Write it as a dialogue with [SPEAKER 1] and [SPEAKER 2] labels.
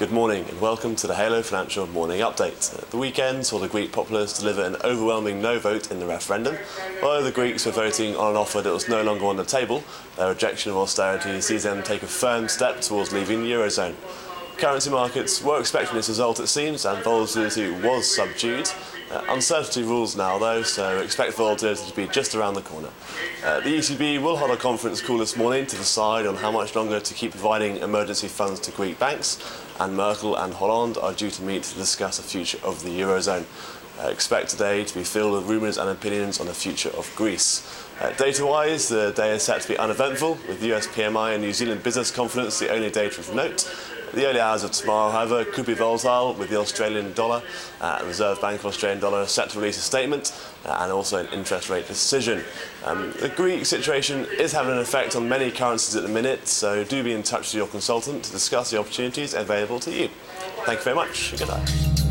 [SPEAKER 1] Good morning and welcome to the Halo Financial Morning Update. The weekend saw the Greek populace deliver an overwhelming no vote in the referendum. While the Greeks were voting on an offer that was no longer on the table, their rejection of austerity sees them take a firm step towards leaving the Eurozone. Currency markets were expecting this result, it seems, and volatility was subdued. Uh, uncertainty rules now, though, so expect volatility to be just around the corner. Uh, the ECB will hold a conference call this morning to decide on how much longer to keep providing emergency funds to Greek banks, and Merkel and Hollande are due to meet to discuss the future of the Eurozone. Uh, expect today to be filled with rumours and opinions on the future of Greece. Uh, data-wise, the day is set to be uneventful, with US PMI and New Zealand business confidence the only data of note. The early hours of tomorrow, however, could be volatile with the Australian dollar, uh, Reserve Bank of Australian dollar set to release a statement uh, and also an interest rate decision. Um, the Greek situation is having an effect on many currencies at the minute, so do be in touch with your consultant to discuss the opportunities available to you. Thank you very much. Good night.